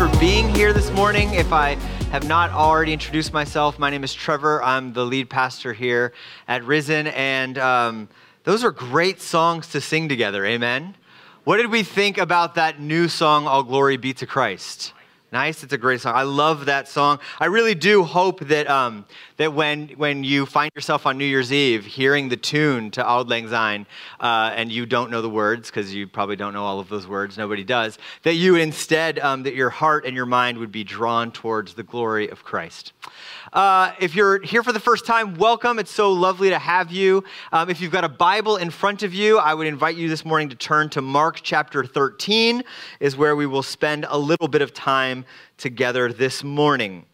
for being here this morning. If I have not already introduced myself, my name is Trevor. I'm the lead pastor here at Risen, and um, those are great songs to sing together. Amen. What did we think about that new song, All Glory Be to Christ? Nice. It's a great song. I love that song. I really do hope that, um, that when, when you find yourself on New Year's Eve hearing the tune to Auld Lang Syne uh, and you don't know the words, because you probably don't know all of those words, nobody does, that you instead, um, that your heart and your mind would be drawn towards the glory of Christ. Uh, if you're here for the first time, welcome. It's so lovely to have you. Um, if you've got a Bible in front of you, I would invite you this morning to turn to Mark chapter 13, is where we will spend a little bit of time together this morning.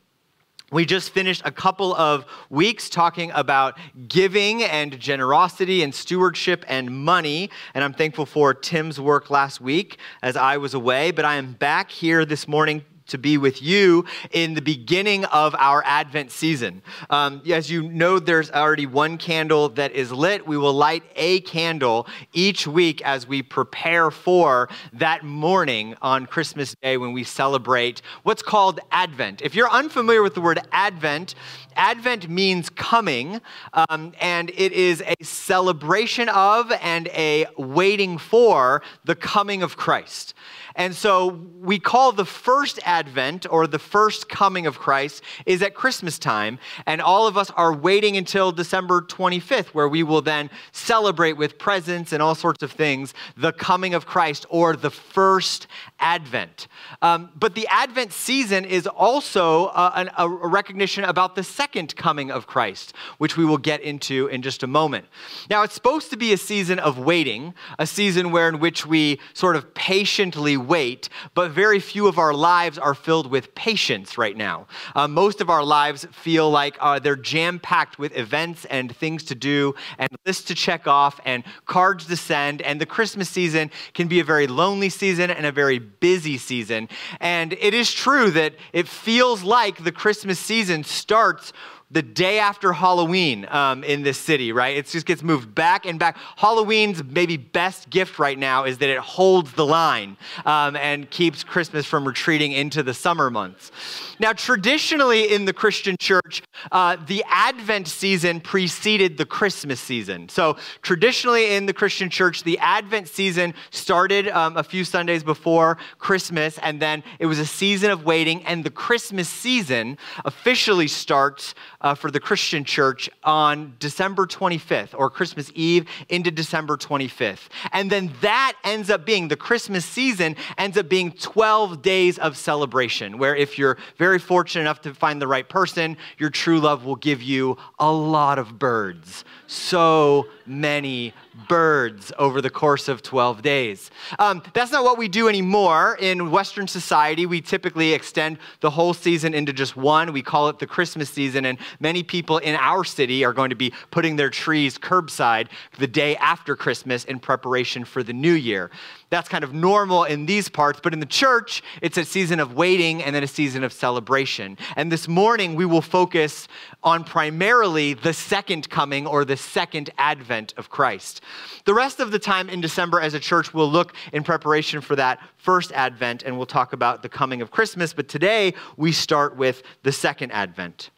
We just finished a couple of weeks talking about giving and generosity and stewardship and money. And I'm thankful for Tim's work last week as I was away. But I am back here this morning to be with you in the beginning of our Advent season. Um, as you know, there's already one candle that is lit. We will light a candle each week as we prepare for that morning on Christmas Day when we celebrate what's called Advent. If you're unfamiliar with the word Advent, Advent means coming, um, and it is a celebration of and a waiting for the coming of Christ. And so we call the first advent or the first coming of Christ is at Christmas time. And all of us are waiting until December 25th, where we will then celebrate with presents and all sorts of things the coming of Christ or the first advent. Um, but the advent season is also a, a recognition about the second coming of Christ, which we will get into in just a moment. Now, it's supposed to be a season of waiting, a season where in which we sort of patiently wait, but very few of our lives are filled with patience right now. Uh, most of our lives feel like uh, they're jam packed with events and things to do, and lists to check off, and cards to send. And the Christmas season can be a very lonely season and a very busy season. And it is true that it feels like the Christmas season starts the day after Halloween um, in this city, right? It just gets moved back and back. Halloween's maybe best gift right now is that it holds the line um, and keeps Christmas from retreating into the summer months. Now, traditionally in the Christian church, uh, the Advent season preceded the Christmas season. So, traditionally in the Christian church, the Advent season started um, a few Sundays before Christmas, and then it was a season of waiting, and the Christmas season officially starts uh, for the Christian church on December 25th, or Christmas Eve into December 25th. And then that ends up being the Christmas season, ends up being 12 days of celebration, where if you're very fortunate enough to find the right person, your true love will give you a lot of birds. So many birds over the course of 12 days. Um, that's not what we do anymore. In Western society, we typically extend the whole season into just one. We call it the Christmas season, and many people in our city are going to be putting their trees curbside the day after Christmas in preparation for the new year. That's kind of normal in these parts, but in the church, it's a season of waiting and then a season of celebration. And this morning, we will focus on primarily the second coming or the second advent of Christ. The rest of the time in December as a church, we'll look in preparation for that first advent and we'll talk about the coming of Christmas. But today, we start with the second advent.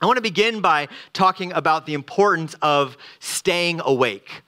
I want to begin by talking about the importance of staying awake.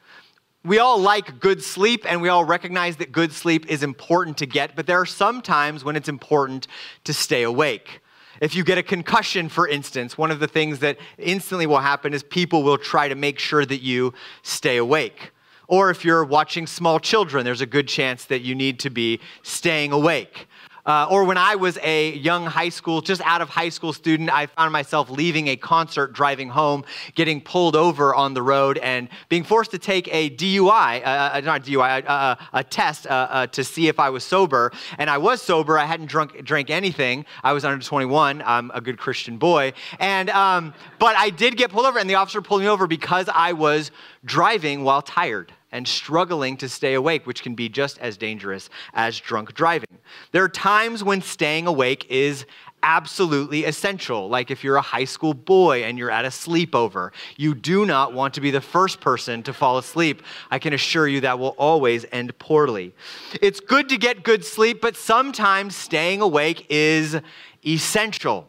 We all like good sleep and we all recognize that good sleep is important to get, but there are some times when it's important to stay awake. If you get a concussion, for instance, one of the things that instantly will happen is people will try to make sure that you stay awake. Or if you're watching small children, there's a good chance that you need to be staying awake. Uh, or when I was a young high school, just out of high school student, I found myself leaving a concert, driving home, getting pulled over on the road, and being forced to take a DUI, uh, uh not DUI, uh, uh, a test uh, to see if I was sober. And I was sober. I hadn't drunk, drank anything. I was under 21. I'm a good Christian boy. And, um, but I did get pulled over, and the officer pulled me over because I was driving while tired and struggling to stay awake, which can be just as dangerous as drunk driving. There are times when staying awake is absolutely essential. Like if you're a high school boy and you're at a sleepover, you do not want to be the first person to fall asleep. I can assure you that will always end poorly. It's good to get good sleep, but sometimes staying awake is essential.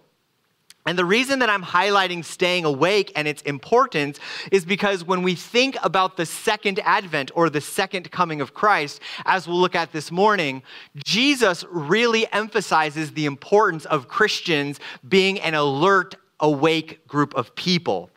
And the reason that I'm highlighting staying awake and its importance is because when we think about the second advent or the second coming of Christ, as we'll look at this morning, Jesus really emphasizes the importance of Christians being an alert, awake group of people.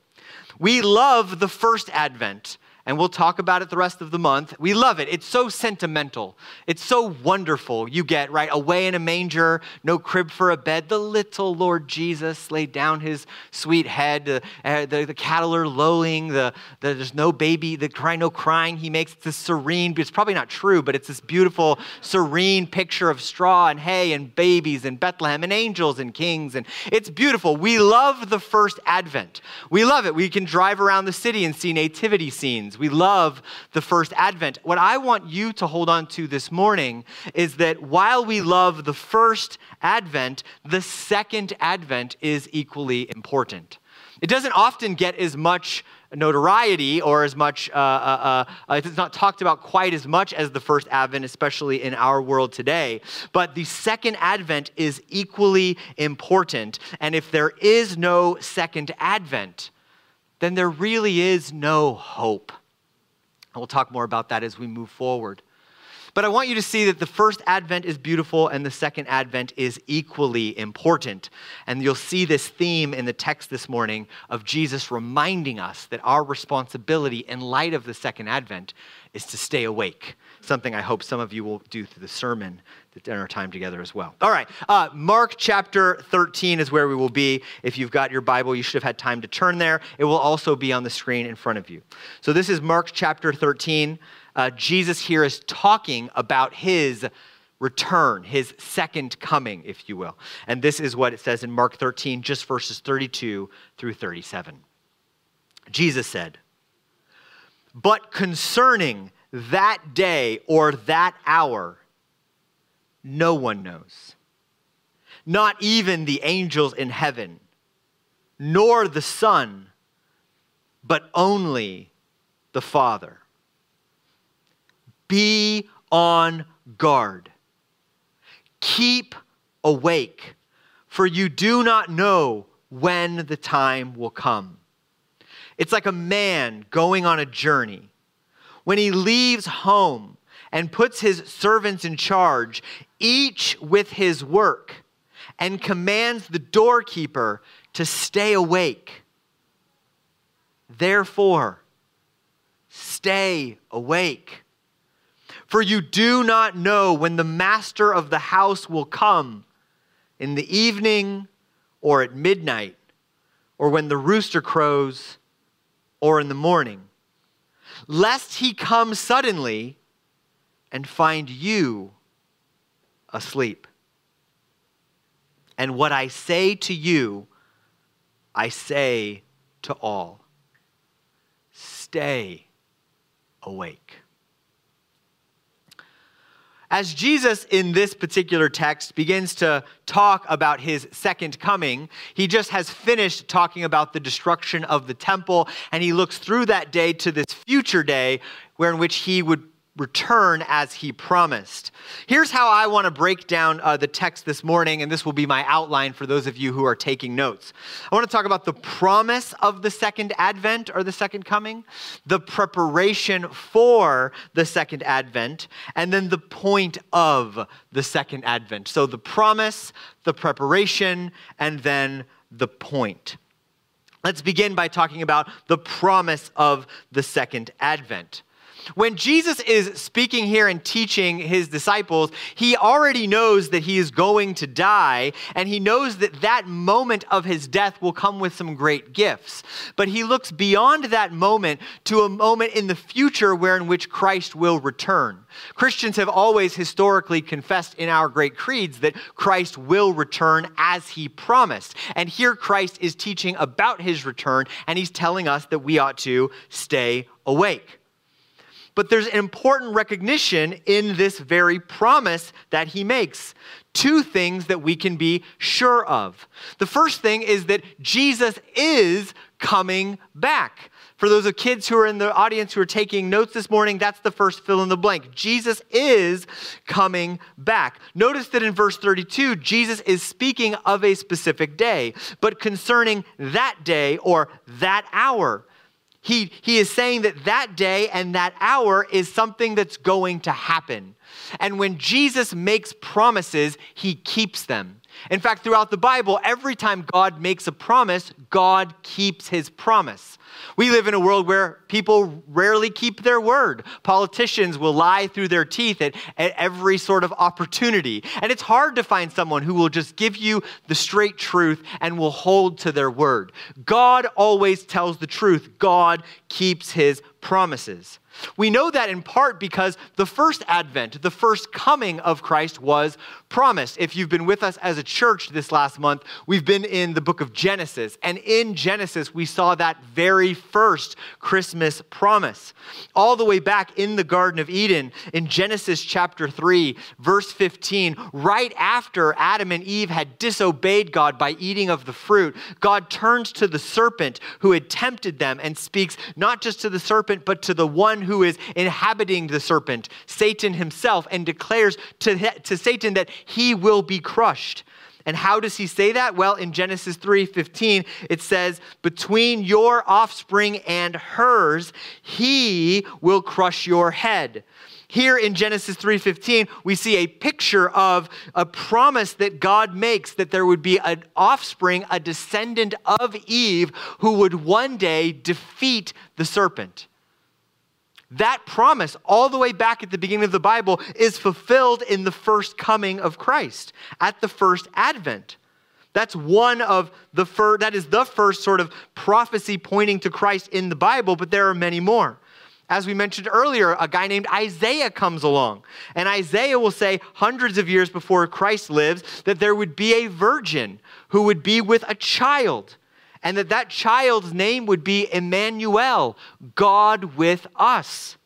We love the first advent and we'll talk about it the rest of the month. We love it. It's so sentimental. It's so wonderful. You get, right, away in a manger, no crib for a bed. The little Lord Jesus laid down his sweet head. Uh, uh, the, the cattle are lowing. The, the, there's no baby, the cry, no crying. He makes this serene, it's probably not true, but it's this beautiful, serene picture of straw and hay and babies and Bethlehem and angels and kings. And it's beautiful. We love the first advent. We love it. We can drive around the city and see nativity scenes we love the first advent. What I want you to hold on to this morning is that while we love the first advent, the second advent is equally important. It doesn't often get as much notoriety or as much, uh, uh, uh, it's not talked about quite as much as the first advent, especially in our world today. But the second advent is equally important. And if there is no second advent, then there really is no hope. We'll talk more about that as we move forward. But I want you to see that the first advent is beautiful and the second advent is equally important. And you'll see this theme in the text this morning of Jesus reminding us that our responsibility in light of the second advent is to stay awake, something I hope some of you will do through the sermon in our time together as well. All right, uh, Mark chapter 13 is where we will be. If you've got your Bible, you should have had time to turn there. It will also be on the screen in front of you. So this is Mark chapter 13. Uh, Jesus here is talking about his return, his second coming, if you will. And this is what it says in Mark 13, just verses 32 through 37. Jesus said, But concerning that day or that hour, no one knows. Not even the angels in heaven, nor the Son, but only the Father. Be on guard. Keep awake, for you do not know when the time will come. It's like a man going on a journey. When he leaves home and puts his servants in charge, each with his work, and commands the doorkeeper to stay awake. Therefore, stay awake. For you do not know when the master of the house will come in the evening or at midnight, or when the rooster crows, or in the morning, lest he come suddenly and find you asleep. And what I say to you, I say to all stay awake. As Jesus in this particular text begins to talk about his second coming, he just has finished talking about the destruction of the temple, and he looks through that day to this future day where in which he would return as he promised. Here's how I want to break down uh, the text this morning, and this will be my outline for those of you who are taking notes. I want to talk about the promise of the second advent or the second coming, the preparation for the second advent, and then the point of the second advent. So the promise, the preparation, and then the point. Let's begin by talking about the promise of the second advent. When Jesus is speaking here and teaching his disciples, he already knows that he is going to die, and he knows that that moment of his death will come with some great gifts. But he looks beyond that moment to a moment in the future where in which Christ will return. Christians have always historically confessed in our great creeds that Christ will return as he promised. And here Christ is teaching about his return, and he's telling us that we ought to stay awake. But there's an important recognition in this very promise that he makes. Two things that we can be sure of. The first thing is that Jesus is coming back. For those of kids who are in the audience who are taking notes this morning, that's the first fill in the blank. Jesus is coming back. Notice that in verse 32, Jesus is speaking of a specific day, but concerning that day or that hour. He, he is saying that that day and that hour is something that's going to happen. And when Jesus makes promises, he keeps them. In fact, throughout the Bible, every time God makes a promise, God keeps his promise. We live in a world where people rarely keep their word. Politicians will lie through their teeth at, at, every sort of opportunity. And it's hard to find someone who will just give you the straight truth and will hold to their word. God always tells the truth, God keeps his promises. We know that in part because the first advent, the first coming of Christ was promised. If you've been with us as a church this last month, we've been in the book of Genesis. And in Genesis, we saw that very first Christmas promise. All the way back in the Garden of Eden, in Genesis chapter 3, verse 15, right after Adam and Eve had disobeyed God by eating of the fruit, God turns to the serpent who had tempted them and speaks not just to the serpent, but to the one who is inhabiting the serpent, Satan himself, and declares to, to Satan that he will be crushed. And how does he say that? Well, in Genesis 3:15, it says, "Between your offspring and hers, he will crush your head." Here in Genesis 3:15, we see a picture of a promise that God makes that there would be an offspring, a descendant of Eve who would one day defeat the serpent. That promise, all the way back at the beginning of the Bible, is fulfilled in the first coming of Christ, at the first advent. That's one of the first, that is the first sort of prophecy pointing to Christ in the Bible, but there are many more. As we mentioned earlier, a guy named Isaiah comes along. And Isaiah will say, hundreds of years before Christ lives, that there would be a virgin who would be with a child and that that child's name would be Emmanuel, God with us.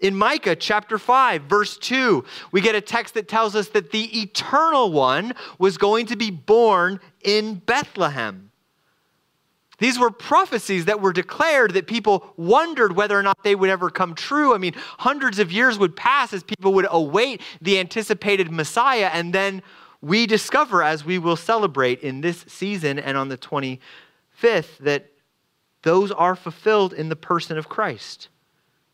In Micah chapter 5, verse 2, we get a text that tells us that the eternal one was going to be born in Bethlehem. These were prophecies that were declared that people wondered whether or not they would ever come true. I mean, hundreds of years would pass as people would await the anticipated Messiah, and then we discover, as we will celebrate in this season and on the 20 Fifth, that those are fulfilled in the person of Christ.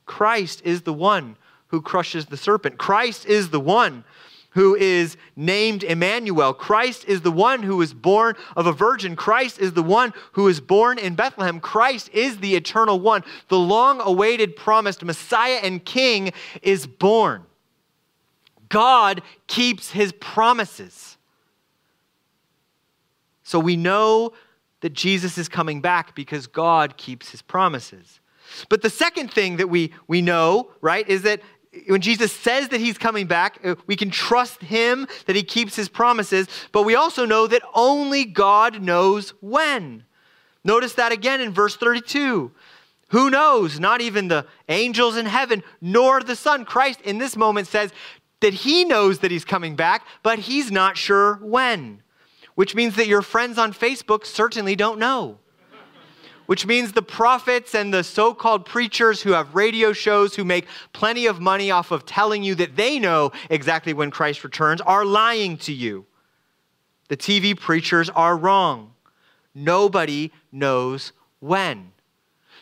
Christ is the one who crushes the serpent. Christ is the one who is named Emmanuel. Christ is the one who is born of a virgin. Christ is the one who is born in Bethlehem. Christ is the eternal one. The long awaited promised Messiah and King is born. God keeps his promises. So we know that Jesus is coming back because God keeps his promises. But the second thing that we, we know, right, is that when Jesus says that he's coming back, uh, we can trust him that he keeps his promises, but we also know that only God knows when. Notice that again in verse 32. Who knows? Not even the angels in heaven, nor the Son. Christ in this moment says that he knows that he's coming back, but he's not sure when which means that your friends on Facebook certainly don't know. Which means the prophets and the so called preachers who have radio shows who make plenty of money off of telling you that they know exactly when Christ returns are lying to you. The TV preachers are wrong. Nobody knows when.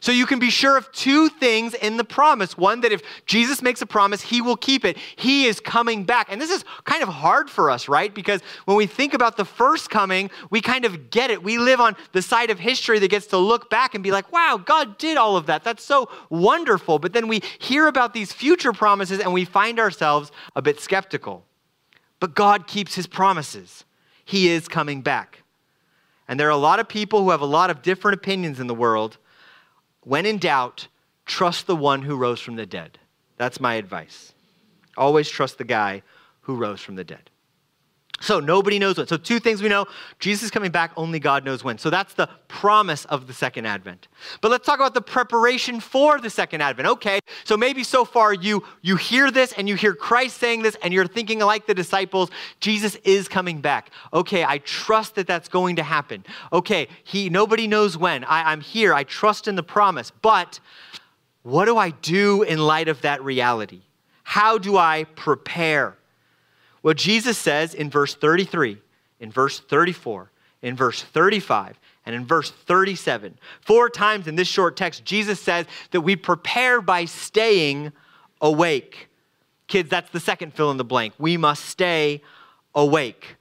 So you can be sure of two things in the promise. One, that if Jesus makes a promise, he will keep it. He is coming back. And this is kind of hard for us, right? Because when we think about the first coming, we kind of get it. We live on the side of history that gets to look back and be like, wow, God did all of that. That's so wonderful. But then we hear about these future promises and we find ourselves a bit skeptical. But God keeps his promises. He is coming back. And there are a lot of people who have a lot of different opinions in the world when in doubt, trust the one who rose from the dead. That's my advice. Always trust the guy who rose from the dead. So nobody knows when. So two things we know Jesus is coming back, only God knows when. So that's the promise of the second advent. But let's talk about the preparation for the second advent. Okay, so maybe so far you you hear this and you hear Christ saying this and you're thinking like the disciples, Jesus is coming back. Okay, I trust that that's going to happen. Okay, he nobody knows when. I, I'm here. I trust in the promise. But what do I do in light of that reality? How do I prepare? Well, Jesus says in verse 33, in verse 34, in verse 35, and in verse 37, four times in this short text, Jesus says that we prepare by staying awake. Kids, that's the second fill in the blank. We must stay awake.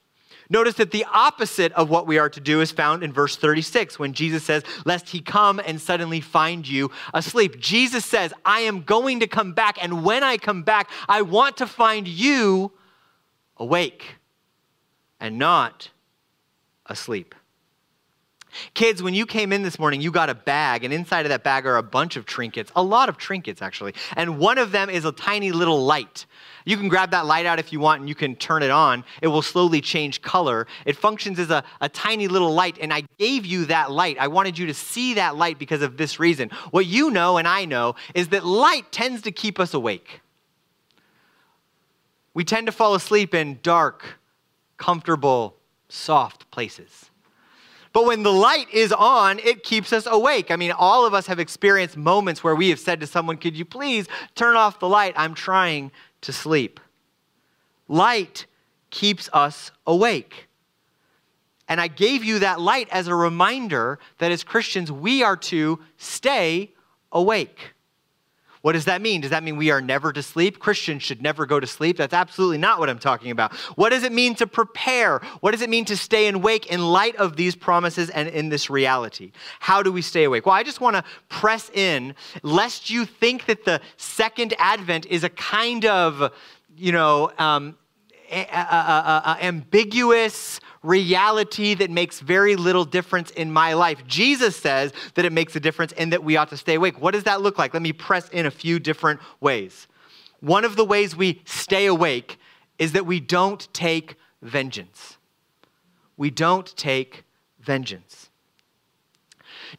Notice that the opposite of what we are to do is found in verse 36 when Jesus says, Lest he come and suddenly find you asleep. Jesus says, I am going to come back, and when I come back, I want to find you awake and not asleep. Kids, when you came in this morning, you got a bag, and inside of that bag are a bunch of trinkets, a lot of trinkets actually. And one of them is a tiny little light. You can grab that light out if you want and you can turn it on. It will slowly change color. It functions as a, a tiny little light, and I gave you that light. I wanted you to see that light because of this reason. What you know and I know is that light tends to keep us awake. We tend to fall asleep in dark, comfortable, soft places. But when the light is on, it keeps us awake. I mean, all of us have experienced moments where we have said to someone, Could you please turn off the light? I'm trying to sleep. Light keeps us awake. And I gave you that light as a reminder that as Christians, we are to stay awake. What does that mean? Does that mean we are never to sleep? Christians should never go to sleep. That's absolutely not what I'm talking about. What does it mean to prepare? What does it mean to stay awake in light of these promises and in this reality? How do we stay awake? Well, I just want to press in, lest you think that the second advent is a kind of, you know, um, a- ambiguous reality that makes very little difference in my life. Jesus says that it makes a difference and that we ought to stay awake. What does that look like? Let me press in a few different ways. One of the ways we stay awake is that we don't take vengeance. We don't take vengeance.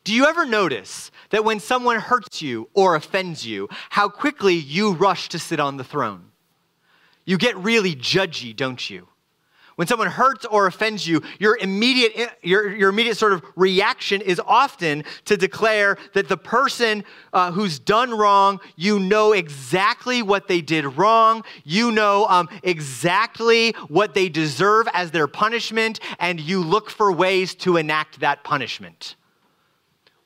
Do you ever notice that when someone hurts you or offends you, how quickly you rush to sit on the throne? You get really judgy, don't you? When someone hurts or offends you, your immediate, your, your immediate sort of reaction is often to declare that the person uh, who's done wrong, you know exactly what they did wrong, you know um, exactly what they deserve as their punishment, and you look for ways to enact that punishment.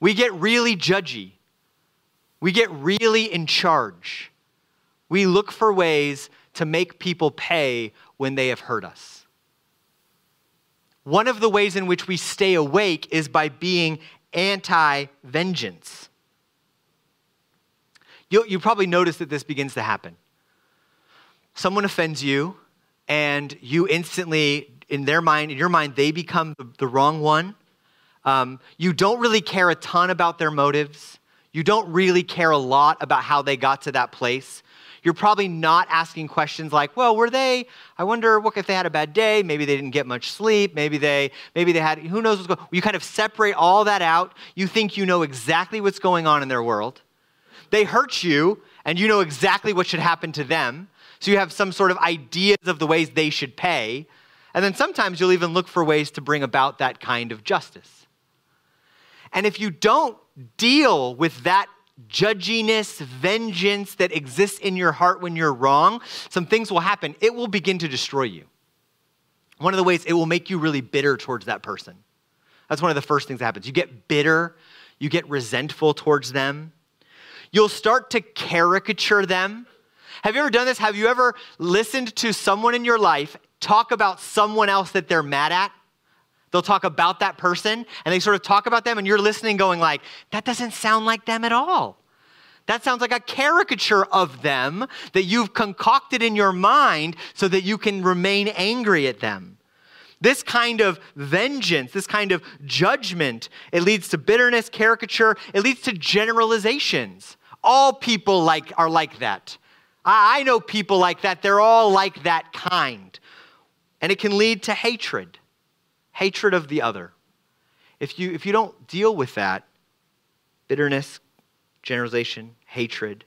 We get really judgy, we get really in charge. We look for ways to make people pay when they have hurt us. One of the ways in which we stay awake is by being anti vengeance. You, you probably notice that this begins to happen. Someone offends you, and you instantly, in their mind, in your mind, they become the, the wrong one. Um, you don't really care a ton about their motives. You don't really care a lot about how they got to that place you're probably not asking questions like, well, were they, I wonder what if they had a bad day, maybe they didn't get much sleep, maybe they, maybe they had, who knows what's going on. You kind of separate all that out. You think you know exactly what's going on in their world. They hurt you, and you know exactly what should happen to them. So you have some sort of ideas of the ways they should pay. And then sometimes you'll even look for ways to bring about that kind of justice. And if you don't deal with that judginess, vengeance that exists in your heart when you're wrong, some things will happen. It will begin to destroy you. One of the ways it will make you really bitter towards that person. That's one of the first things that happens. You get bitter, you get resentful towards them. You'll start to caricature them. Have you ever done this? Have you ever listened to someone in your life talk about someone else that they're mad at? They'll talk about that person and they sort of talk about them and you're listening going like, that doesn't sound like them at all. That sounds like a caricature of them that you've concocted in your mind so that you can remain angry at them. This kind of vengeance, this kind of judgment, it leads to bitterness, caricature, it leads to generalizations. All people like are like that. I know people like that. They're all like that kind. And it can lead to hatred, hatred of the other. If you, if you don't deal with that, bitterness, generalization, hatred,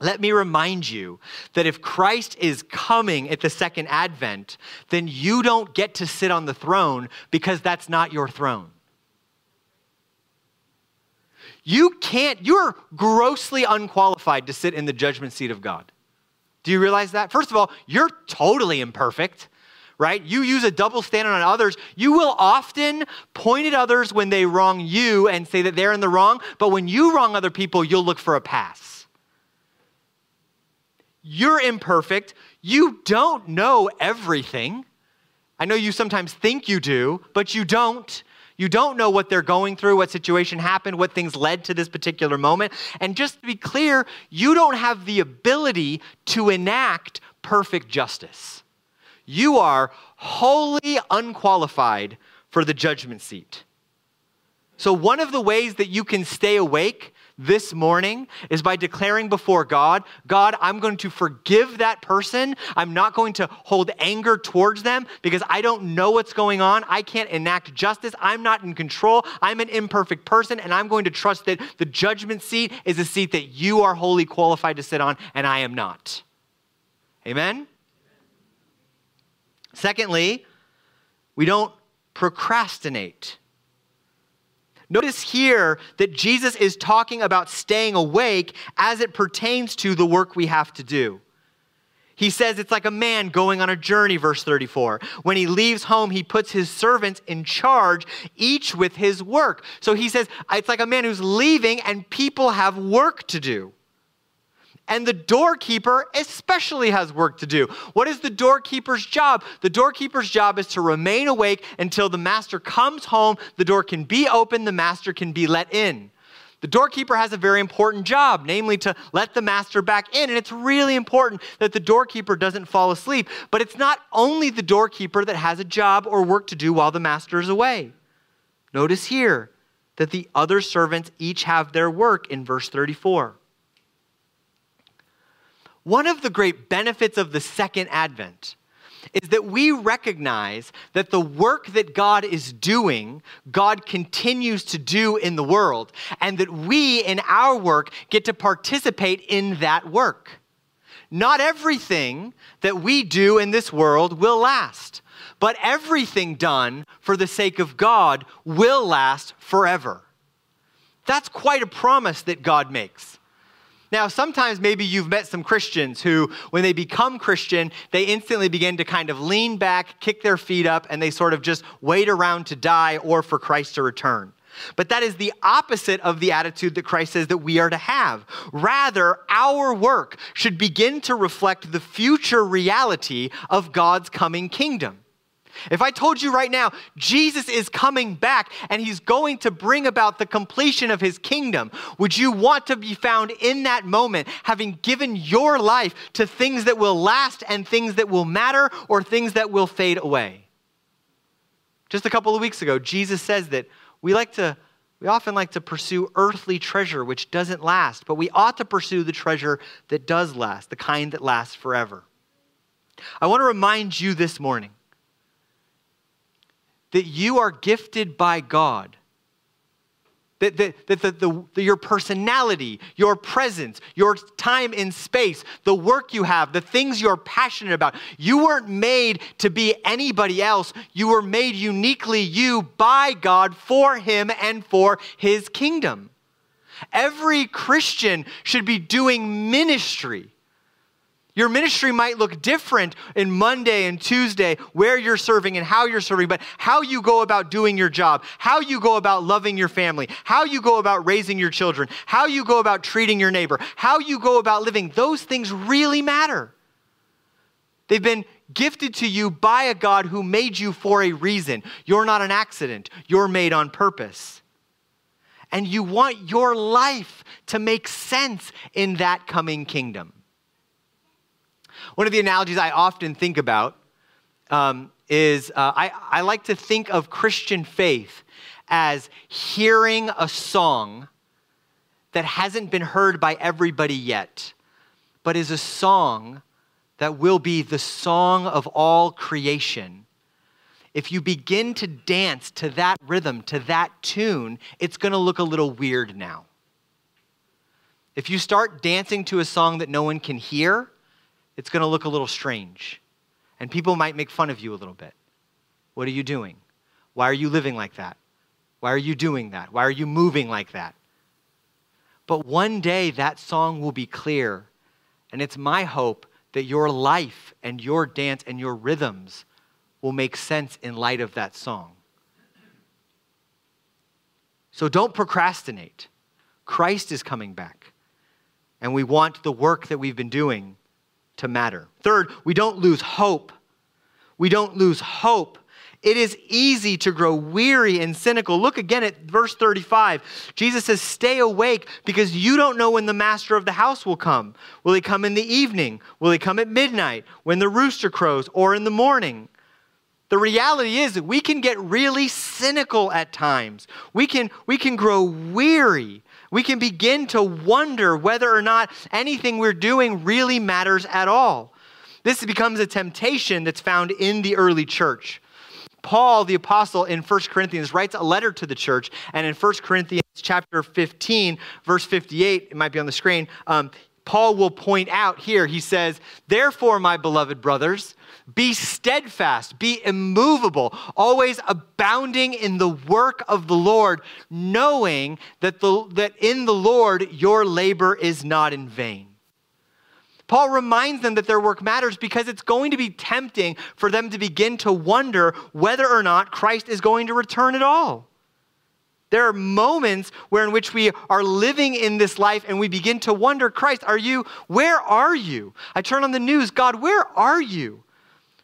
let me remind you that if Christ is coming at the second advent, then you don't get to sit on the throne because that's not your throne. You can't, you're grossly unqualified to sit in the judgment seat of God. Do you realize that? First of all, you're totally imperfect, right? You use a double standard on others. You will often point at others when they wrong you and say that they're in the wrong, but when you wrong other people, you'll look for a pass. You're imperfect. You don't know everything. I know you sometimes think you do, but you don't. You don't know what they're going through, what situation happened, what things led to this particular moment. And just to be clear, you don't have the ability to enact perfect justice. You are wholly unqualified for the judgment seat. So, one of the ways that you can stay awake this morning is by declaring before God, God, I'm going to forgive that person. I'm not going to hold anger towards them because I don't know what's going on. I can't enact justice. I'm not in control. I'm an imperfect person, and I'm going to trust that the judgment seat is a seat that you are wholly qualified to sit on, and I am not. Amen? Secondly, we don't procrastinate. Notice here that Jesus is talking about staying awake as it pertains to the work we have to do. He says it's like a man going on a journey, verse 34. When he leaves home, he puts his servants in charge, each with his work. So he says it's like a man who's leaving and people have work to do. And the doorkeeper especially has work to do. What is the doorkeeper's job? The doorkeeper's job is to remain awake until the master comes home, the door can be opened, the master can be let in. The doorkeeper has a very important job, namely to let the master back in. And it's really important that the doorkeeper doesn't fall asleep. But it's not only the doorkeeper that has a job or work to do while the master is away. Notice here that the other servants each have their work in verse 34. One of the great benefits of the second advent is that we recognize that the work that God is doing, God continues to do in the world, and that we in our work get to participate in that work. Not everything that we do in this world will last, but everything done for the sake of God will last forever. That's quite a promise that God makes. Now, sometimes maybe you've met some Christians who, when they become Christian, they instantly begin to kind of lean back, kick their feet up, and they sort of just wait around to die or for Christ to return. But that is the opposite of the attitude that Christ says that we are to have. Rather, our work should begin to reflect the future reality of God's coming kingdom. If I told you right now, Jesus is coming back and he's going to bring about the completion of his kingdom, would you want to be found in that moment, having given your life to things that will last and things that will matter or things that will fade away? Just a couple of weeks ago, Jesus says that we like to. We often like to pursue earthly treasure which doesn't last, but we ought to pursue the treasure that does last, the kind that lasts forever. I want to remind you this morning that you are gifted by God. That, that, that the, the, the, your personality, your presence, your time in space, the work you have, the things you're passionate about, you weren't made to be anybody else. You were made uniquely you by God for Him and for His kingdom. Every Christian should be doing ministry your ministry might look different in Monday and Tuesday, where you're serving and how you're serving, but how you go about doing your job, how you go about loving your family, how you go about raising your children, how you go about treating your neighbor, how you go about living, those things really matter. They've been gifted to you by a God who made you for a reason. You're not an accident, you're made on purpose. And you want your life to make sense in that coming kingdom. One of the analogies I often think about um, is uh, I, I like to think of Christian faith as hearing a song that hasn't been heard by everybody yet, but is a song that will be the song of all creation, if you begin to dance to that rhythm, to that tune, it's going to look a little weird now. If you start dancing to a song that no one can hear, it's going to look a little strange. And people might make fun of you a little bit. What are you doing? Why are you living like that? Why are you doing that? Why are you moving like that? But one day that song will be clear. And it's my hope that your life and your dance and your rhythms will make sense in light of that song. So don't procrastinate. Christ is coming back. And we want the work that we've been doing to matter. Third, we don't lose hope. We don't lose hope. It is easy to grow weary and cynical. Look again at verse 35. Jesus says, Stay awake because you don't know when the master of the house will come. Will he come in the evening? Will he come at midnight, when the rooster crows, or in the morning? The reality is that we can get really cynical at times. We can, we can grow weary. We can begin to wonder whether or not anything we're doing really matters at all. This becomes a temptation that's found in the early church. Paul, the apostle, in 1 Corinthians, writes a letter to the church. And in 1 Corinthians chapter 15, verse 58, it might be on the screen, um, Paul will point out here, he says, Therefore, my beloved brothers, be steadfast, be immovable, always abounding in the work of the Lord, knowing that, the, that in the Lord your labor is not in vain. Paul reminds them that their work matters because it's going to be tempting for them to begin to wonder whether or not Christ is going to return at all. There are moments where in which we are living in this life and we begin to wonder, Christ, are you, where are you? I turn on the news, God, where are you?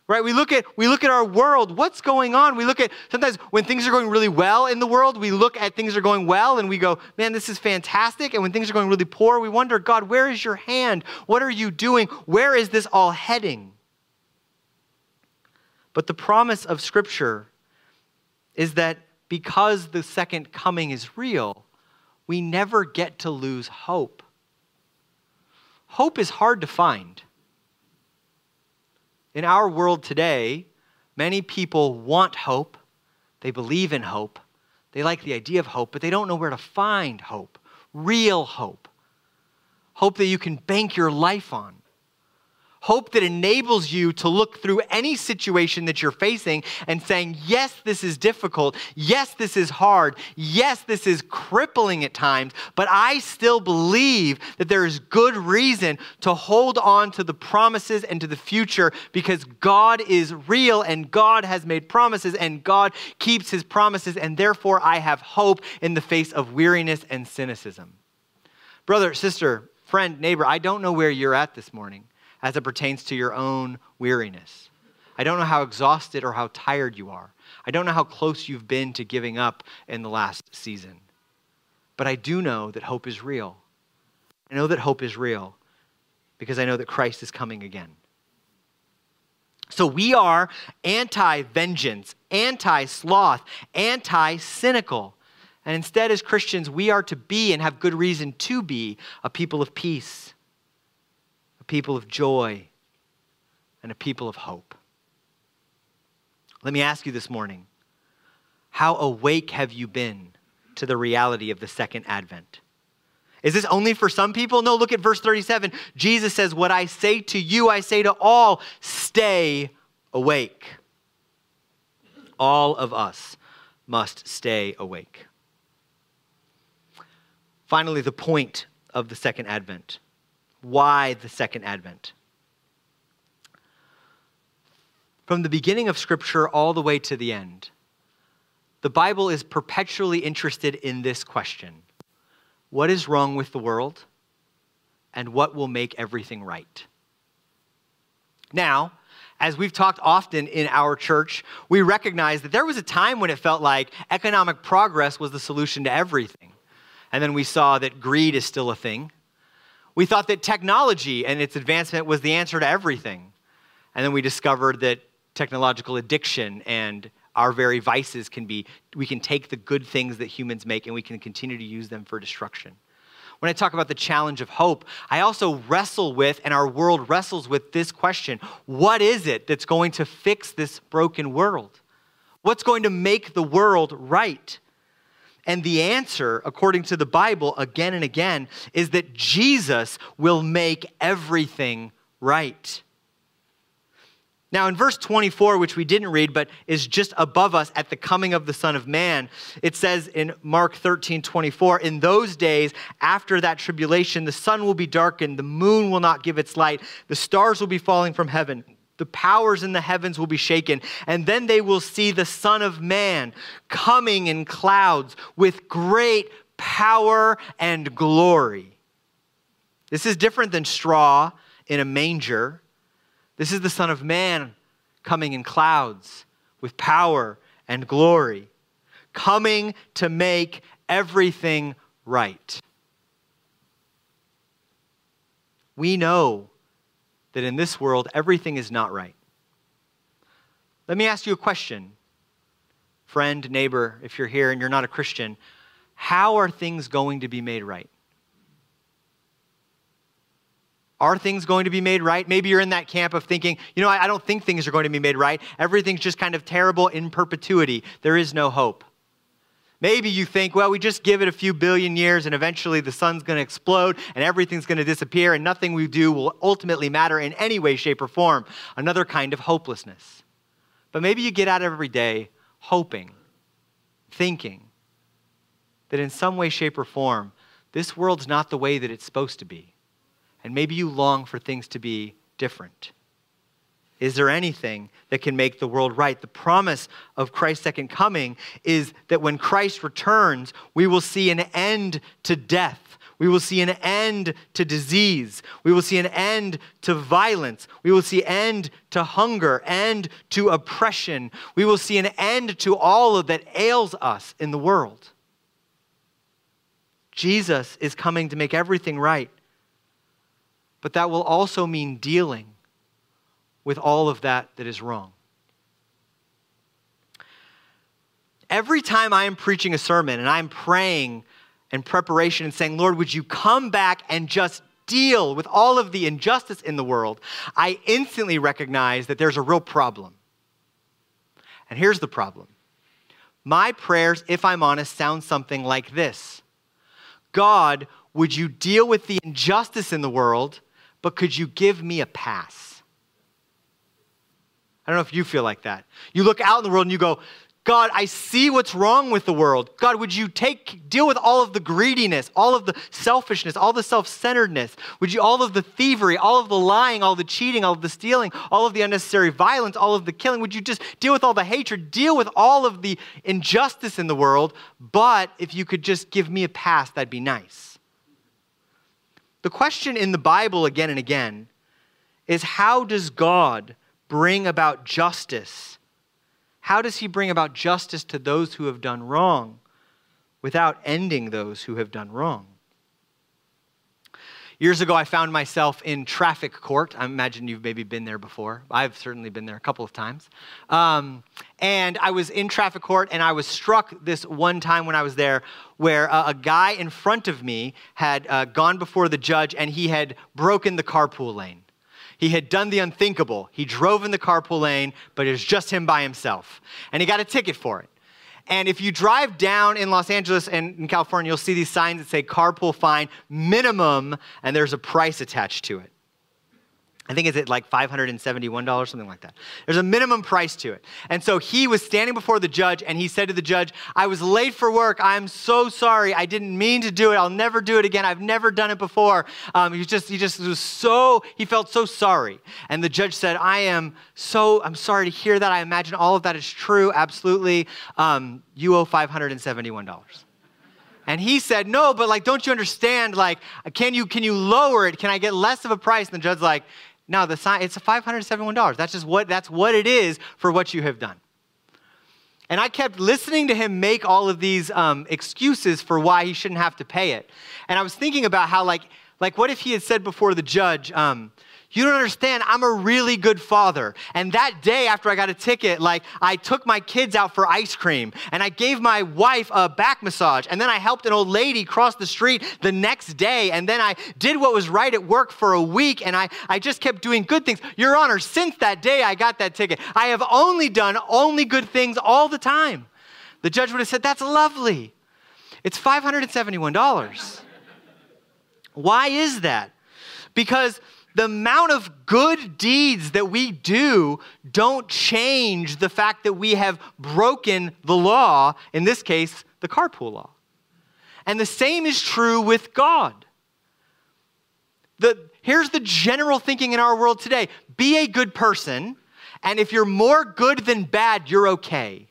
Right? We look at we look at our world, what's going on? We look at sometimes when things are going really well in the world, we look at things are going well and we go, "Man, this is fantastic." And when things are going really poor, we wonder, "God, where is your hand? What are you doing? Where is this all heading?" But the promise of scripture is that because the second coming is real, we never get to lose hope. Hope is hard to find. In our world today, many people want hope, they believe in hope, they like the idea of hope, but they don't know where to find hope, real hope. Hope that you can bank your life on hope that enables you to look through any situation that you're facing and saying, Yes, this is difficult. Yes, this is hard. Yes, this is crippling at times, but I still believe that there is good reason to hold on to the promises and to the future because God is real and God has made promises and God keeps his promises, and therefore I have hope in the face of weariness and cynicism. Brother, sister, friend, neighbor, I don't know where you're at this morning as it pertains to your own weariness. I don't know how exhausted or how tired you are. I don't know how close you've been to giving up in the last season. But I do know that hope is real. I know that hope is real because I know that Christ is coming again. So we are anti vengeance, anti sloth, anti cynical. And instead, as Christians, we are to be and have good reason to be a people of peace people of joy and a people of hope. Let me ask you this morning how awake have you been to the reality of the second advent? Is this only for some people? No, look at verse 37. Jesus says, What I say to you, I say to all, stay awake. All of us must stay awake. Finally, the point of the second advent. Why the second advent? From the beginning of Scripture all the way to the end, the Bible is perpetually interested in this question What is wrong with the world? And what will make everything right? Now, as we've talked often in our church, we recognize that there was a time when it felt like economic progress was the solution to everything. And then we saw that greed is still a thing. We thought that technology and its advancement was the answer to everything. And then we discovered that technological addiction and our very vices can be, we can take the good things that humans make and we can continue to use them for destruction. when I talk about the challenge of hope, I also wrestle with, and our world wrestles with this question what is it that's going to fix this broken world? What's going to make the world right? And the answer, according to the Bible, again and again, is that Jesus will make everything right. Now, in verse 24, which we didn't read, but is just above us at the coming of the Son of Man, it says in Mark 13, 24, in those days after that tribulation, the sun will be darkened, the moon will not give its light, the stars will be falling from heaven, the powers in the heavens will be shaken, and then they will see the Son of Man coming in clouds with great power and glory. This is different than straw in a manger. This is the Son of Man coming in clouds with power and glory, coming to make everything right. We know that in this world, everything is not right. Let me ask you a question, friend, neighbor, if you're here and you're not a Christian. How are things going to be made right? Are things going to be made right? Maybe you're in that camp of thinking, you know, I, don't think things are going to be made right. Everything's just kind of terrible in perpetuity. There is no hope. Maybe you think, well, we just give it a few billion years and eventually the sun's going to explode and everything's going to disappear and nothing we do will ultimately matter in any way, shape, or form. Another kind of hopelessness. But maybe you get out of every day hoping, thinking that in some way, shape, or form, this world's not the way that it's supposed to be and maybe you long for things to be different. Is there anything that can make the world right? The promise of Christ's second coming is that when Christ returns, we will see an end to death. We will see an end to disease. We will see an end to violence. We will see end to hunger, end to oppression. We will see an end to all of that ails us in the world. Jesus is coming to make everything right but that will also mean dealing with all of that that is wrong. Every time I am preaching a sermon and I'm praying in preparation and saying, Lord, would you come back and just deal with all of the injustice in the world, I instantly recognize that there's a real problem. And here's the problem my prayers, if I'm honest, sound something like this God, would you deal with the injustice in the world but could you give me a pass? I don't know if you feel like that. You look out in the world and you go, God, I see what's wrong with the world. God, would you take deal with all of the greediness, all of the selfishness, all the self-centeredness? Would you all of the thievery, all of the lying, all the cheating, all of the stealing, all of the unnecessary violence, all of the killing? Would you just deal with all the hatred, deal with all of the injustice in the world? But if you could just give me a pass, that'd be nice. The question in the Bible again and again is how does God bring about justice? How does he bring about justice to those who have done wrong without ending those who have done wrong? Years ago, I found myself in traffic court. I imagine you've maybe been there before. I've certainly been there a couple of times. Um, and I was in traffic court, and I was struck this one time when I was there where uh, a guy in front of me had uh, gone before the judge and he had broken the carpool lane. He had done the unthinkable. He drove in the carpool lane, but it was just him by himself. And he got a ticket for it. And if you drive down in Los Angeles and in California, you'll see these signs that say carpool fine minimum, and there's a price attached to it. I think it's at like $571, something like that. There's a minimum price to it. And so he was standing before the judge and he said to the judge, I was late for work. I'm so sorry. I didn't mean to do it. I'll never do it again. I've never done it before. Um, he just, he just was so, he felt so sorry. And the judge said, I am so, I'm sorry to hear that. I imagine all of that is true. Absolutely. Um, you owe $571. And he said, No, but like, don't you understand? Like, can you can you lower it? Can I get less of a price? And the judge's like, no, the sign, it's $571. That's just what, that's what it is for what you have done. And I kept listening to him make all of these um, excuses for why he shouldn't have to pay it. And I was thinking about how, like, like what if he had said before the judge, um, You don't understand. I'm a really good father. And that day after I got a ticket, like I took my kids out for ice cream and I gave my wife a back massage. And then I helped an old lady cross the street the next day. And then I did what was right at work for a week. And I, I just kept doing good things. Your Honor, since that day I got that ticket, I have only done only good things all the time. The judge would have said, That's lovely. It's $571. Why is that? Because the amount of good deeds that we do don't change the fact that we have broken the law, in this case, the carpool law. And the same is true with God. The, here's the general thinking in our world today be a good person, and if you're more good than bad, you're okay.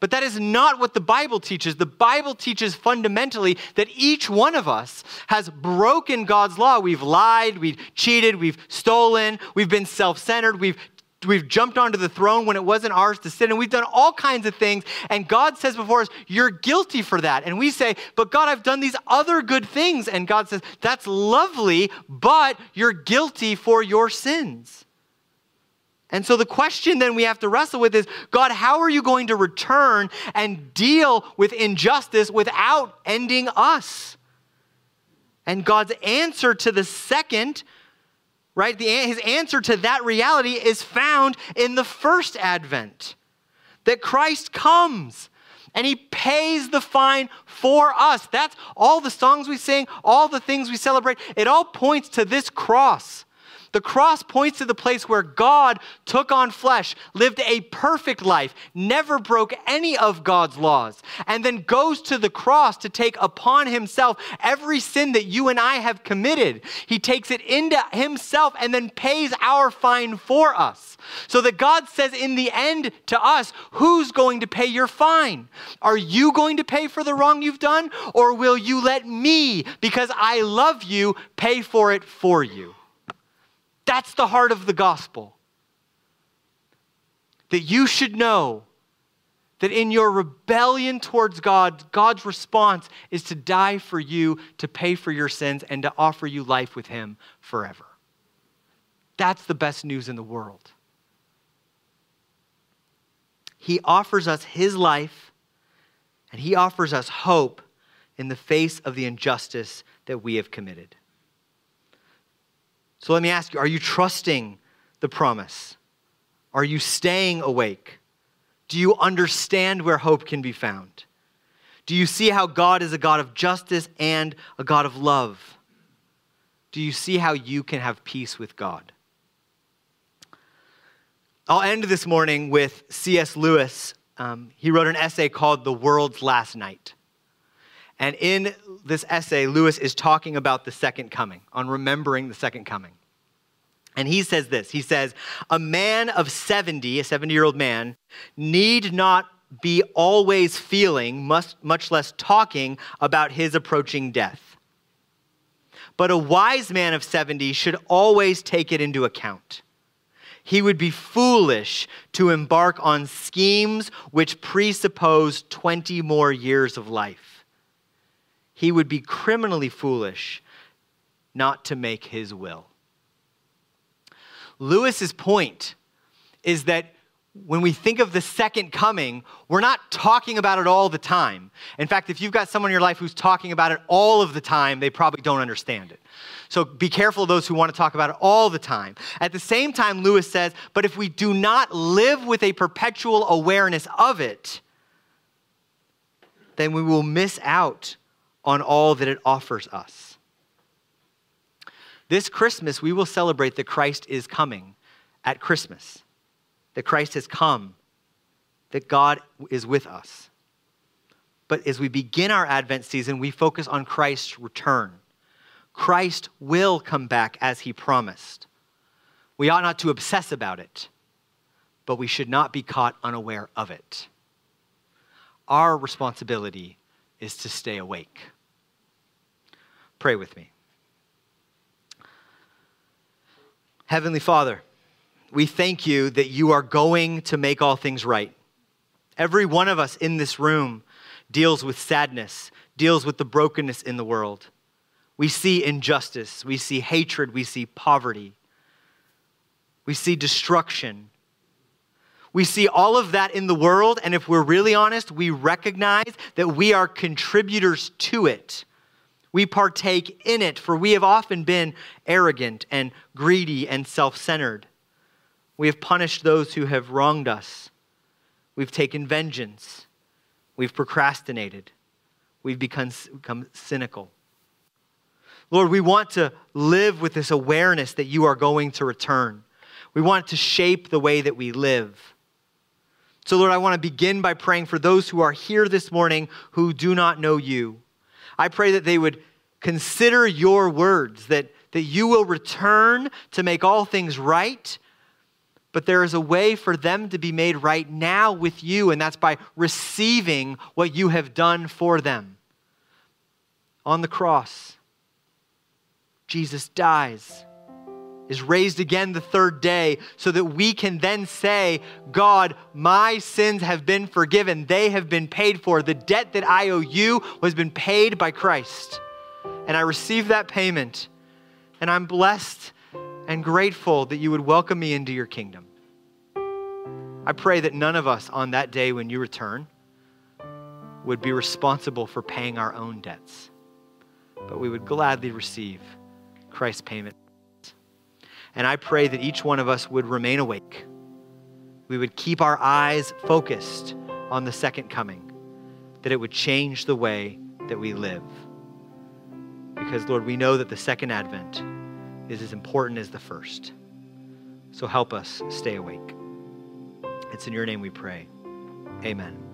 But that is not what the Bible teaches. The Bible teaches fundamentally that each one of us has broken God's law. We've lied, we've cheated, we've stolen, we've been self centered, we've We've jumped onto the throne when it wasn't ours to sit, and we've done all kinds of things. And God says before us, You're guilty for that. And we say, But God, I've done these other good things. And God says, That's lovely, but you're guilty for your sins. And so the question then we have to wrestle with is God, how are you going to return and deal with injustice without ending us? And God's answer to the second, right, the, his answer to that reality is found in the first advent that Christ comes and he pays the fine for us. That's all the songs we sing, all the things we celebrate. It all points to this cross. The cross points to the place where God took on flesh, lived a perfect life, never broke any of God's laws, and then goes to the cross to take upon himself every sin that you and I have committed. He takes it into himself and then pays our fine for us. So that God says in the end to us, who's going to pay your fine? Are you going to pay for the wrong you've done? Or will you let me, because I love you, pay for it for you? That's the heart of the gospel. That you should know that in your rebellion towards God, God's response is to die for you, to pay for your sins, and to offer you life with Him forever. That's the best news in the world. He offers us His life, and He offers us hope in the face of the injustice that we have committed. So let me ask you are you trusting the promise? Are you staying awake? Do you understand where hope can be found? Do you see how God is a God of justice and a God of love? Do you see how you can have peace with God? I'll end this morning with C.S. Lewis. Um, he wrote an essay called The World's Last Night. And in this essay, Lewis is talking about the second coming, on remembering the second coming. And he says this He says, A man of 70, a 70 year old man, need not be always feeling, much, much less talking about his approaching death. But a wise man of 70 should always take it into account. He would be foolish to embark on schemes which presuppose 20 more years of life he would be criminally foolish not to make his will. Lewis's point is that when we think of the second coming, we're not talking about it all the time. In fact, if you've got someone in your life who's talking about it all of the time, they probably don't understand it. So be careful of those who want to talk about it all the time. At the same time, Lewis says, but if we do not live with a perpetual awareness of it, then we will miss out on all that it offers us. This Christmas, we will celebrate that Christ is coming at Christmas, that Christ has come, that God is with us. But as we begin our Advent season, we focus on Christ's return. Christ will come back as he promised. We ought not to obsess about it, but we should not be caught unaware of it. Our responsibility is to stay awake. Pray with me. Heavenly Father, we thank you that you are going to make all things right. Every one of us in this room deals with sadness, deals with the brokenness in the world. We see injustice, we see hatred, we see poverty. We see destruction. We see all of that in the world, and if we're really honest, we recognize that we are contributors to it. We partake in it, for we have often been arrogant and greedy and self centered. We have punished those who have wronged us. We've taken vengeance. We've procrastinated. We've become, become cynical. Lord, we want to live with this awareness that you are going to return. We want to shape the way that we live. So, Lord, I want to begin by praying for those who are here this morning who do not know you. I pray that they would consider your words, that, that you will return to make all things right. But there is a way for them to be made right now with you, and that's by receiving what you have done for them. On the cross, Jesus dies is raised again the third day so that we can then say, God, my sins have been forgiven. They have been paid for. The debt that I owe you has been paid by Christ. And I receive that payment. And I'm blessed and grateful that you would welcome me into your kingdom. I pray that none of us on that day when you return would be responsible for paying our own debts, but we would gladly receive Christ's payment. And I pray that each one of us would remain awake. We would keep our eyes focused on the second coming, that it would change the way that we live. Because, Lord, we know that the second advent is as important as the first. So help us stay awake. It's in your name we pray. Amen.